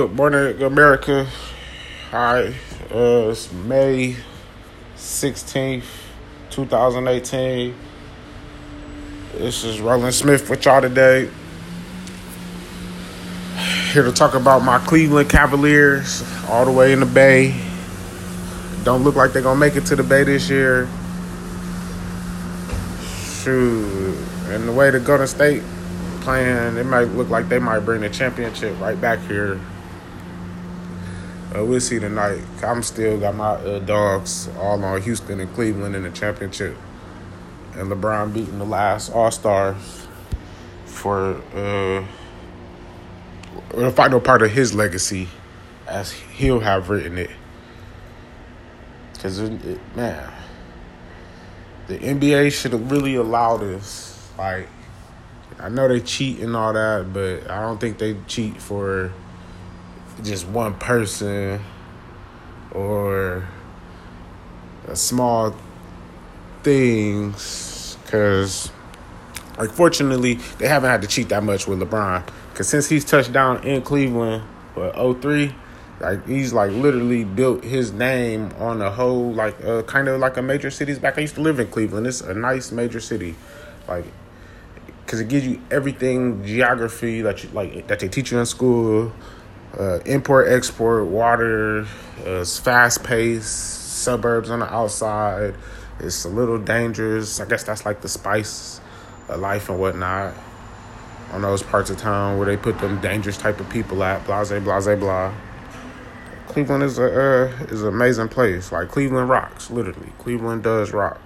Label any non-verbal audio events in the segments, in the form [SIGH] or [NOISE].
Good morning, America. All right, uh, it's May 16th, 2018. This is Roland Smith with y'all today. Here to talk about my Cleveland Cavaliers all the way in the Bay. Don't look like they're going to make it to the Bay this year. Shoot. And the way the Golden State playing, it might look like they might bring the championship right back here. Uh, we'll see tonight. I'm still got my uh, dogs all on Houston and Cleveland in the championship, and LeBron beating the last All Stars for uh, the final part of his legacy, as he'll have written it. Because man, the NBA should have really allowed this. Like I know they cheat and all that, but I don't think they cheat for just one person or a small things because like fortunately they haven't had to cheat that much with lebron. Because since he's touched down in cleveland for 03 like he's like literally built his name on a whole like uh, kind of like a major cities. Back i used to live in cleveland. It's a nice major city. Like because it gives you everything geography that you like that they teach you in school. Uh, import, export, water, uh, it's fast paced, suburbs on the outside. It's a little dangerous. I guess that's like the spice of life and whatnot. On those parts of town where they put them dangerous type of people at, blase, blase, blah. Cleveland is a uh, is an amazing place. Like Cleveland rocks, literally. Cleveland does rock.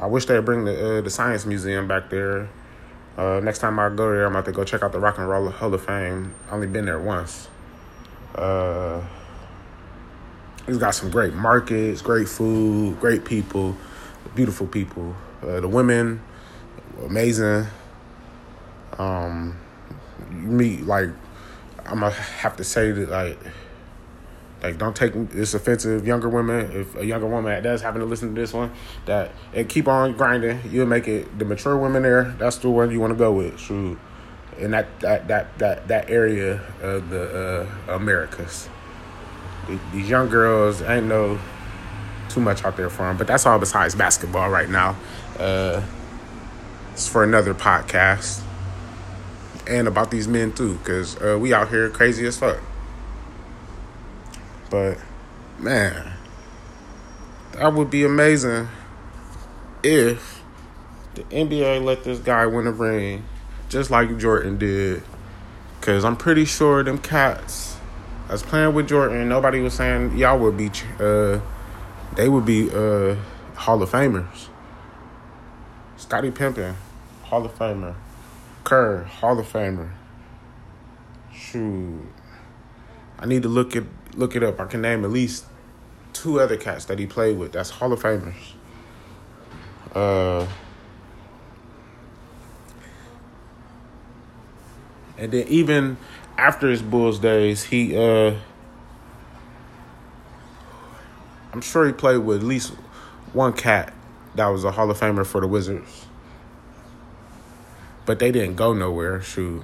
I wish they'd bring the uh, the science museum back there. Uh, next time I go there, I'm about to go check out the Rock and Roll Hall of Fame. Only been there once. Uh, it's got some great markets, great food, great people, beautiful people. Uh, the women, amazing. Um, you meet like I'm gonna have to say that like like, don't take this offensive, younger women. If a younger woman does happen to listen to this one, that and keep on grinding, you'll make it. The mature women there, that's the one you want to go with. True, in that that that that that area of the uh, Americas. These young girls ain't no too much out there for them, but that's all besides basketball right now. Uh, it's for another podcast and about these men too, because uh, we out here crazy as fuck. But man, that would be amazing if the NBA let this guy win a ring just like Jordan did. Cause I'm pretty sure them cats I was playing with Jordan, nobody was saying y'all would be uh they would be uh Hall of Famers. Scottie Pippen, Hall of Famer. Kerr, Hall of Famer. Shoot. I need to look it look it up. I can name at least two other cats that he played with. That's Hall of Famers. Uh, and then even after his Bulls days, he uh, I'm sure he played with at least one cat that was a Hall of Famer for the Wizards. But they didn't go nowhere. Shoot.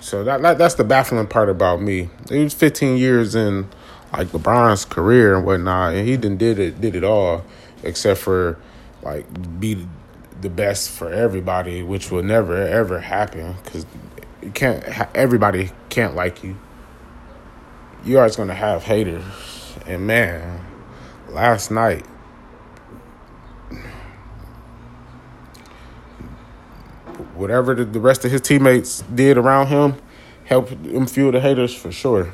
So that, that that's the baffling part about me. He was 15 years in like LeBron's career and whatnot, and he didn't did it did it all except for like be the best for everybody, which will never ever happen because you can't. Everybody can't like you. You are just gonna have haters, and man, last night. Whatever the, the rest of his teammates did around him helped him fuel the haters for sure.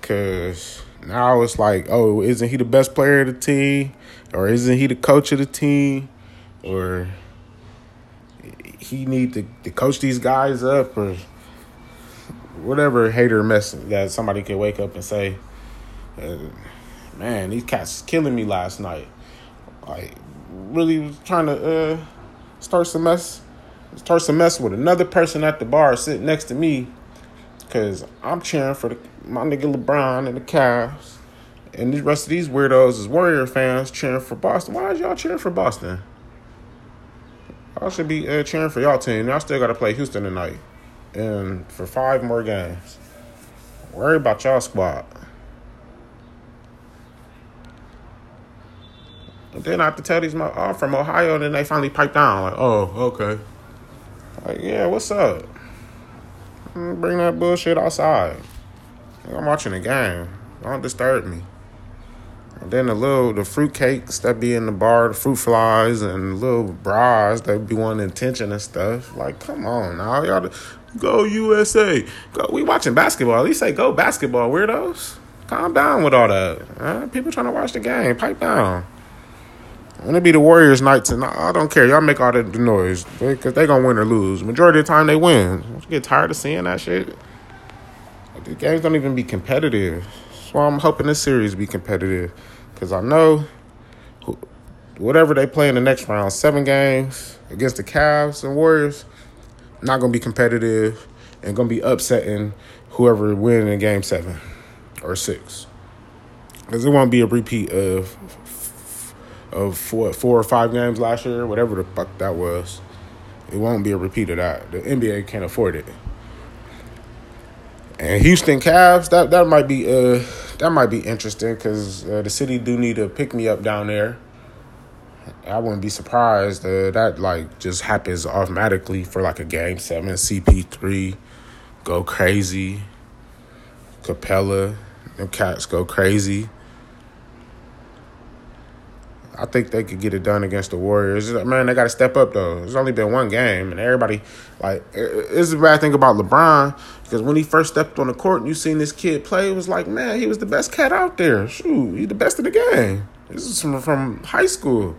Cause now it's like, oh, isn't he the best player of the team? Or isn't he the coach of the team? Or he need to, to coach these guys up or whatever hater mess that somebody could wake up and say, uh, man, these cats killing me last night. Like, really was trying to uh, start some mess, start some mess with another person at the bar sitting next to me, cause I'm cheering for the my nigga LeBron and the Cavs, and the rest of these weirdos is Warrior fans cheering for Boston. Why is y'all cheering for Boston? I should be uh, cheering for y'all team. Y'all still got to play Houston tonight, and for five more games. Worry about y'all squad. And then I have to tell these my oh, from Ohio, and then they finally pipe down like, oh, okay. Like, yeah, what's up? Bring that bullshit outside. I'm watching the game. Don't disturb me. And then the little the fruit cakes that be in the bar, the fruit flies and little bras that be wanting attention and stuff. Like, come on now, y'all go USA. Go we watching basketball. At least say go basketball, weirdos. Calm down with all that. People trying to watch the game. Pipe down. When it be the Warriors night tonight, I don't care. Y'all make all the, the noise because they gonna win or lose. Majority of the time they win. I get tired of seeing that shit. The games don't even be competitive. So I'm hoping this series be competitive because I know whatever they play in the next round, seven games against the Cavs and Warriors, not gonna be competitive and gonna be upsetting whoever win in game seven or six. Because it won't be a repeat of of four, four or five games last year, whatever the fuck that was. It won't be a repeat of that. The NBA can't afford it. And Houston Cavs, that that might be uh that might be interesting because uh, the city do need to pick me up down there. I wouldn't be surprised uh, that like just happens automatically for like a game seven. CP3 go crazy. Capela, them cats go crazy. I think they could get it done against the Warriors. Man, they got to step up though. It's only been one game, and everybody like it's the bad thing about LeBron because when he first stepped on the court and you seen this kid play, it was like, man, he was the best cat out there. Shoot, he's the best in the game. This is from from high school,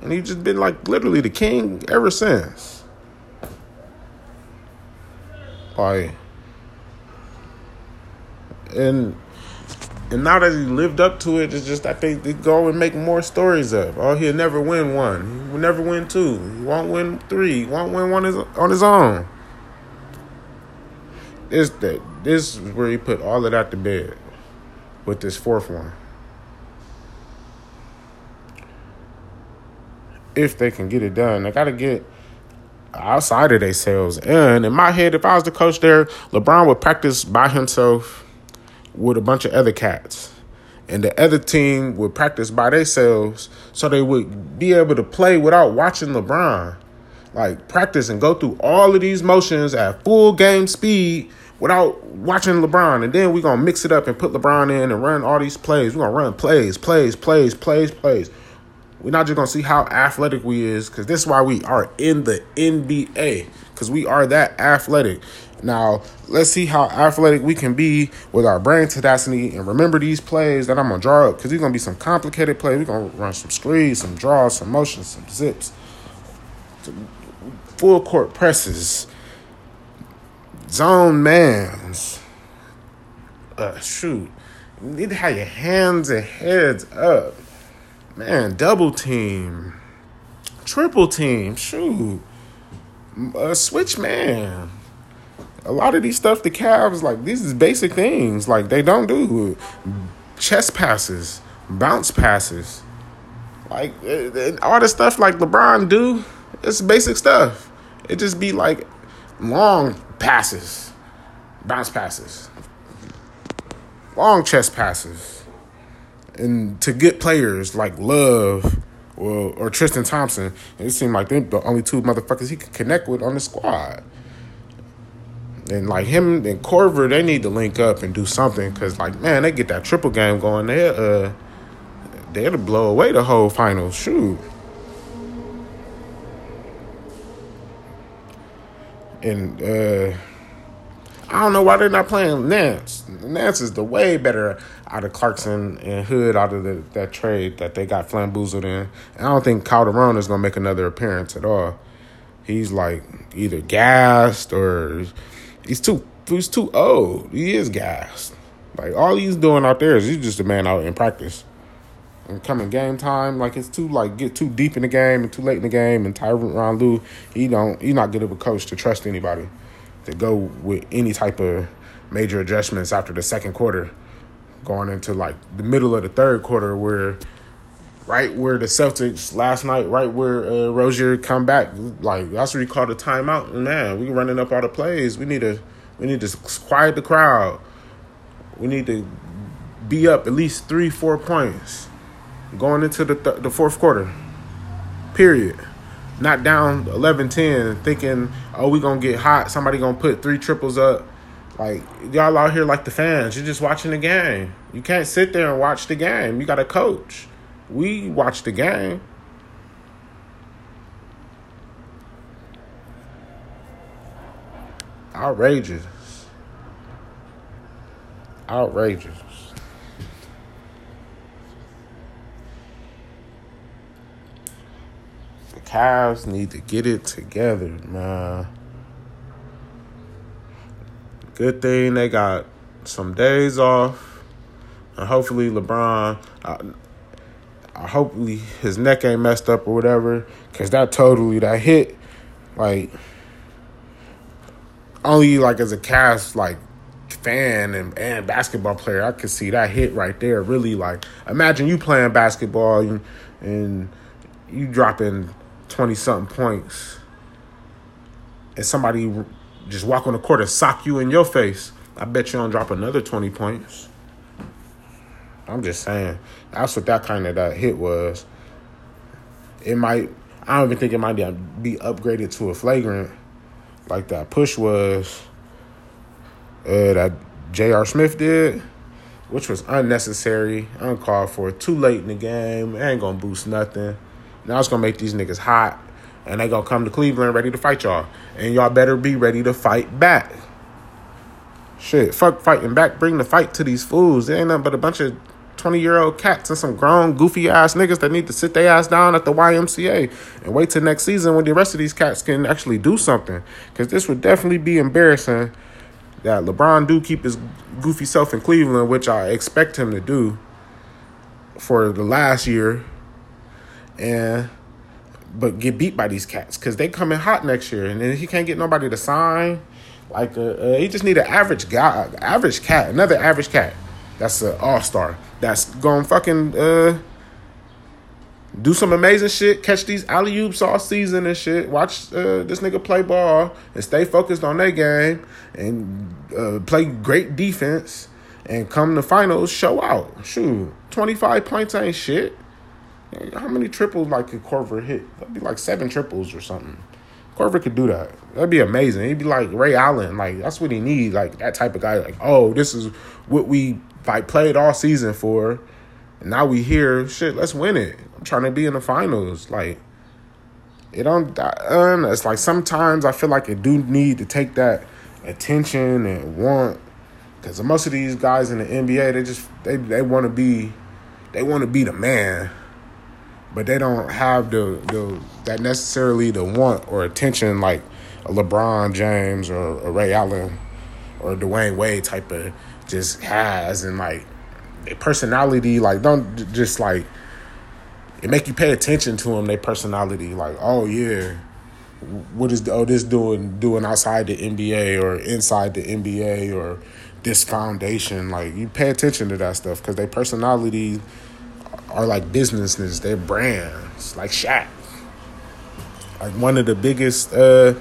and he's just been like literally the king ever since. Like, and and now that he lived up to it, it's just I think they go and make more stories of. Oh, he'll never win one. He will never win two. He won't win three. He won't win one on his own. This that this is where he put all of that to bed with this fourth one. If they can get it done, they got to get outside of themselves. And in my head, if I was the coach there, LeBron would practice by himself with a bunch of other cats. And the other team would practice by themselves so they would be able to play without watching LeBron. Like practice and go through all of these motions at full game speed without watching LeBron. And then we're gonna mix it up and put LeBron in and run all these plays. We're gonna run plays, plays, plays, plays, plays. We're not just gonna see how athletic we is, because this is why we are in the NBA. Because we are that athletic. Now, let's see how athletic we can be with our brain tenacity and remember these plays that I'm going to draw up because these going to be some complicated plays. We're going to run some screens, some draws, some motions, some zips, some full court presses, zone mans. Uh, shoot. You need to have your hands and heads up. Man, double team, triple team, shoot. Uh, switch man a lot of these stuff the Cavs like these is basic things like they don't do chest passes, bounce passes, like eh, eh, all the stuff like LeBron do. It's basic stuff. It just be like long passes, bounce passes, long chest passes, and to get players like Love. Or, or Tristan Thompson, it seemed like they're the only two motherfuckers he could connect with on the squad and like him and Korver, they need to link up and do something because like man, they get that triple game going. They uh, they'll blow away the whole final. Shoot. And uh, I don't know why they're not playing Nance. Nance is the way better out of Clarkson and Hood out of the, that trade that they got flamboozled in. I don't think Calderon is gonna make another appearance at all. He's like either gassed or He's too he's too old. He is gassed. Like all he's doing out there is he's just a man out in practice. And coming game time, like it's too like get too deep in the game and too late in the game. And Tyronn Lue, he don't he's not good of a coach to trust anybody to go with any type of major adjustments after the second quarter, going into like the middle of the third quarter where right where the Celtics last night, right where uh, Rozier come back, like that's where he called a timeout. Man, we running up all the plays. We need to we need to quiet the crowd. We need to be up at least three, four points going into the th- the fourth quarter. Period. Not down 11-10 thinking, oh, we gonna get hot. Somebody gonna put three triples up. Like y'all out here like the fans. You're just watching the game. You can't sit there and watch the game. You got to coach. We watch the game. Outrageous. Outrageous. The Cavs need to get it together, man. Good thing they got some days off. And hopefully LeBron, uh, uh, hopefully his neck ain't messed up or whatever. Cause that totally that hit, like only like as a cast like fan and, and basketball player, I could see that hit right there. Really like imagine you playing basketball and, and you dropping twenty something points, and somebody just walk on the court and sock you in your face. I bet you don't drop another twenty points. I'm just saying. That's what that kind of that hit was. It might. I don't even think it might be upgraded to a flagrant like that push was uh, that J.R. Smith did, which was unnecessary, uncalled for, too late in the game. It ain't gonna boost nothing. Now it's gonna make these niggas hot, and they gonna come to Cleveland ready to fight y'all. And y'all better be ready to fight back. Shit, fuck fighting back. Bring the fight to these fools. They ain't nothing but a bunch of 20 year old cats and some grown, goofy ass niggas that need to sit their ass down at the YMCA and wait till next season when the rest of these cats can actually do something. Because this would definitely be embarrassing that LeBron do keep his goofy self in Cleveland, which I expect him to do for the last year, and but get beat by these cats because they coming hot next year, and then he can't get nobody to sign. Like uh, uh, he just need an average guy, average cat, another average cat. That's an all star. That's gonna fucking uh, do some amazing shit. Catch these alley oops all season and shit. Watch uh, this nigga play ball and stay focused on their game and uh, play great defense and come to finals show out. Shoot, twenty five points ain't shit. How many triples like could Korver hit? That'd be like seven triples or something. Korver could do that. That'd be amazing. He'd be like Ray Allen. Like that's what he needs. Like that type of guy. Like oh, this is what we like played all season for. And now we here. Shit, let's win it. I'm trying to be in the finals. Like it don't. Uh, it's like sometimes I feel like it do need to take that attention and want. Because most of these guys in the NBA, they just they they want to be, they want to be the man but they don't have the the that necessarily the want or attention like a LeBron James or a Ray Allen or Dwyane Wade type of just has and like their personality like don't just like it make you pay attention to them their personality like oh yeah what is oh this doing doing outside the NBA or inside the NBA or this foundation like you pay attention to that stuff because their personality are like businesses, they're brands, like Shaq. Like one of the biggest, uh,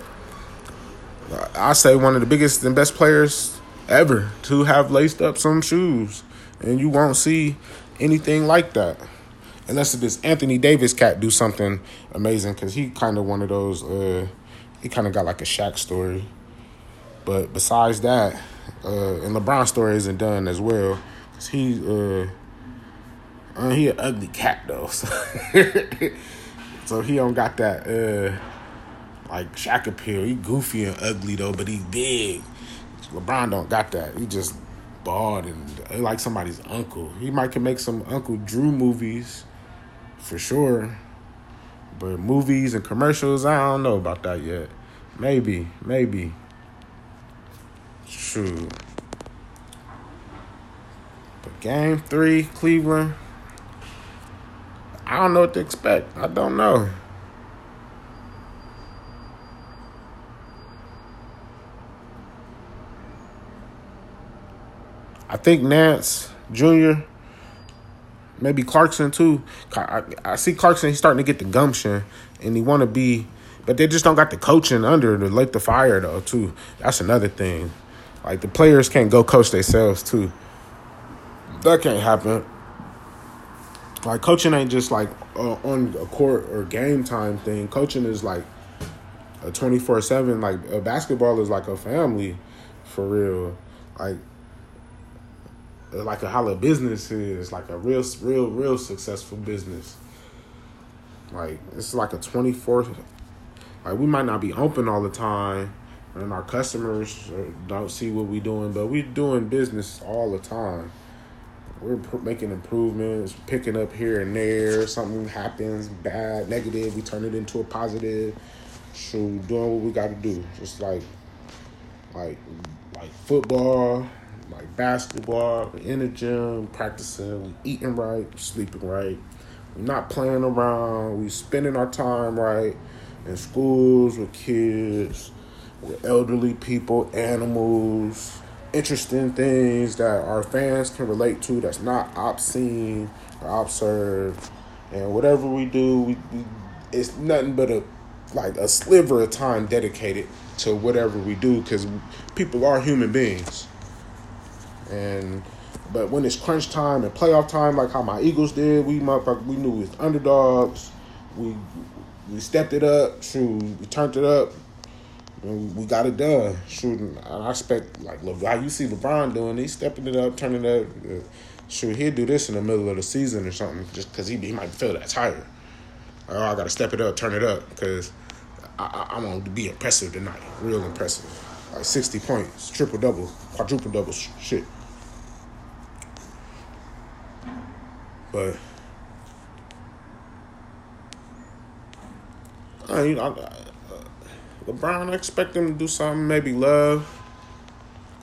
I say one of the biggest and best players ever to have laced up some shoes. And you won't see anything like that. Unless this Anthony Davis cat do something amazing, because he kind of one of those, uh, he kind of got like a Shaq story. But besides that, uh, and LeBron's story isn't done as well, because he, uh, uh, he an ugly cat though, so, [LAUGHS] so he don't got that uh like Shaq appeal. He goofy and ugly though, but he big. LeBron don't got that. He just bald and like somebody's uncle. He might can make some Uncle Drew movies, for sure. But movies and commercials, I don't know about that yet. Maybe, maybe. True. But game three, Cleveland. I don't know what to expect. I don't know. I think Nance Jr., maybe Clarkson too. I, I see Clarkson, he's starting to get the gumption and he want to be, but they just don't got the coaching under to light the fire though too. That's another thing. Like the players can't go coach themselves too. that can't happen. Like coaching ain't just like uh, on a court or game time thing. Coaching is like a twenty four seven. Like a basketball is like a family, for real. Like like how a business is like a real, real, real successful business. Like it's like a twenty four. Like we might not be open all the time, and our customers don't see what we're doing, but we doing business all the time we're making improvements, picking up here and there. Something happens bad, negative, we turn it into a positive. So doing what we got to do, just like like like football, like basketball, in the gym, practicing, we eating right, sleeping right. We're not playing around. We spending our time right in schools with kids, with elderly people, animals interesting things that our fans can relate to that's not obscene or absurd. And whatever we do, we, we it's nothing but a like a sliver of time dedicated to whatever we do because people are human beings. And but when it's crunch time and playoff time, like how my Eagles did, we we knew we was underdogs. We we stepped it up, shoot, we turned it up, we got it done. Shooting, I expect like how you see LeBron doing. He's stepping it up, turning it up. Uh, shoot, he'll do this in the middle of the season or something, just because he he might feel that tired. Oh, I got to step it up, turn it up, because I, I, want to be impressive tonight, real impressive. Like sixty points, triple double, quadruple double, shit. But. I, mean, I, LeBron, I expect them to do something. Maybe Love,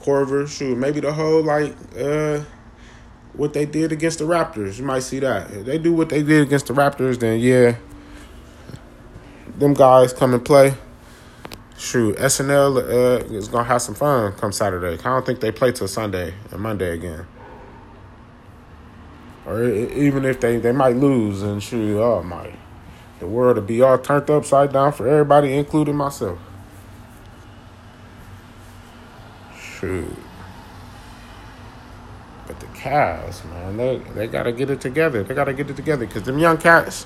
Korver, shoot, maybe the whole like uh, what they did against the Raptors. You might see that. If they do what they did against the Raptors, then yeah, them guys come and play. Shoot, SNL uh, is gonna have some fun come Saturday. I don't think they play till Sunday and Monday again. Or even if they they might lose and shoot, oh my the world to be all turned upside down for everybody, including myself. Shoot. But the Cavs, man, they they gotta get it together. They gotta get it together because them young cats,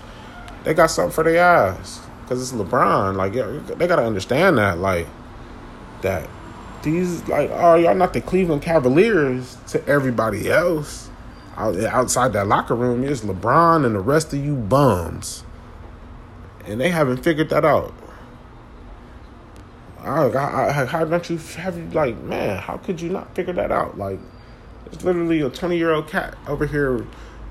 they got something for their eyes. Because it's LeBron. Like they gotta understand that. Like that these like oh y'all not the Cleveland Cavaliers to everybody else. Outside that locker room, it's LeBron and the rest of you bums and they haven't figured that out. I, I, I, how don't you have you like man? How could you not figure that out? Like, it's literally a twenty year old cat over here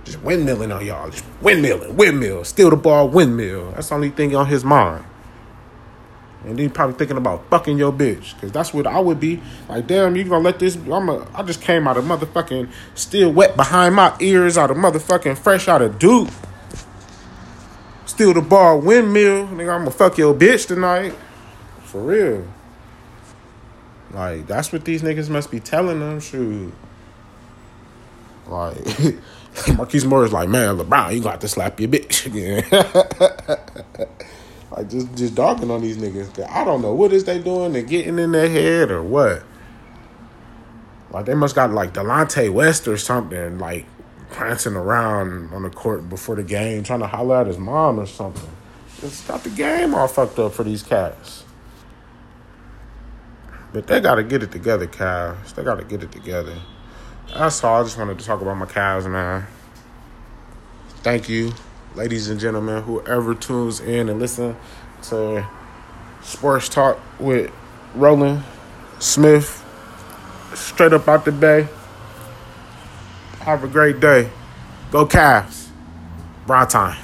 just windmilling on y'all, just windmilling, windmill, steal the ball, windmill. That's the only thing on his mind. And then probably thinking about fucking your bitch, cause that's what I would be. Like, damn, you gonna let this? I'm a. I just came out of motherfucking still wet behind my ears, out of motherfucking fresh out of Duke steal the ball, windmill. Nigga, I'm gonna fuck your bitch tonight. For real. Like, that's what these niggas must be telling them. Shoot. Like, [LAUGHS] Marquise Morris like, man, LeBron, you got to slap your bitch again. [LAUGHS] like, just, just dogging on these niggas. I don't know what is they doing. They're getting in their head or what. Like, they must got, like, Delonte West or something. Like, prancing around on the court before the game, trying to holler at his mom or something. It's got the game all fucked up for these cats. But they got to get it together, Cavs. They got to get it together. That's all. I just wanted to talk about my Cavs, man. Thank you, ladies and gentlemen, whoever tunes in and listen to Sports Talk with Roland Smith, straight up out the bay. Have a great day. Go Cavs. Brown time.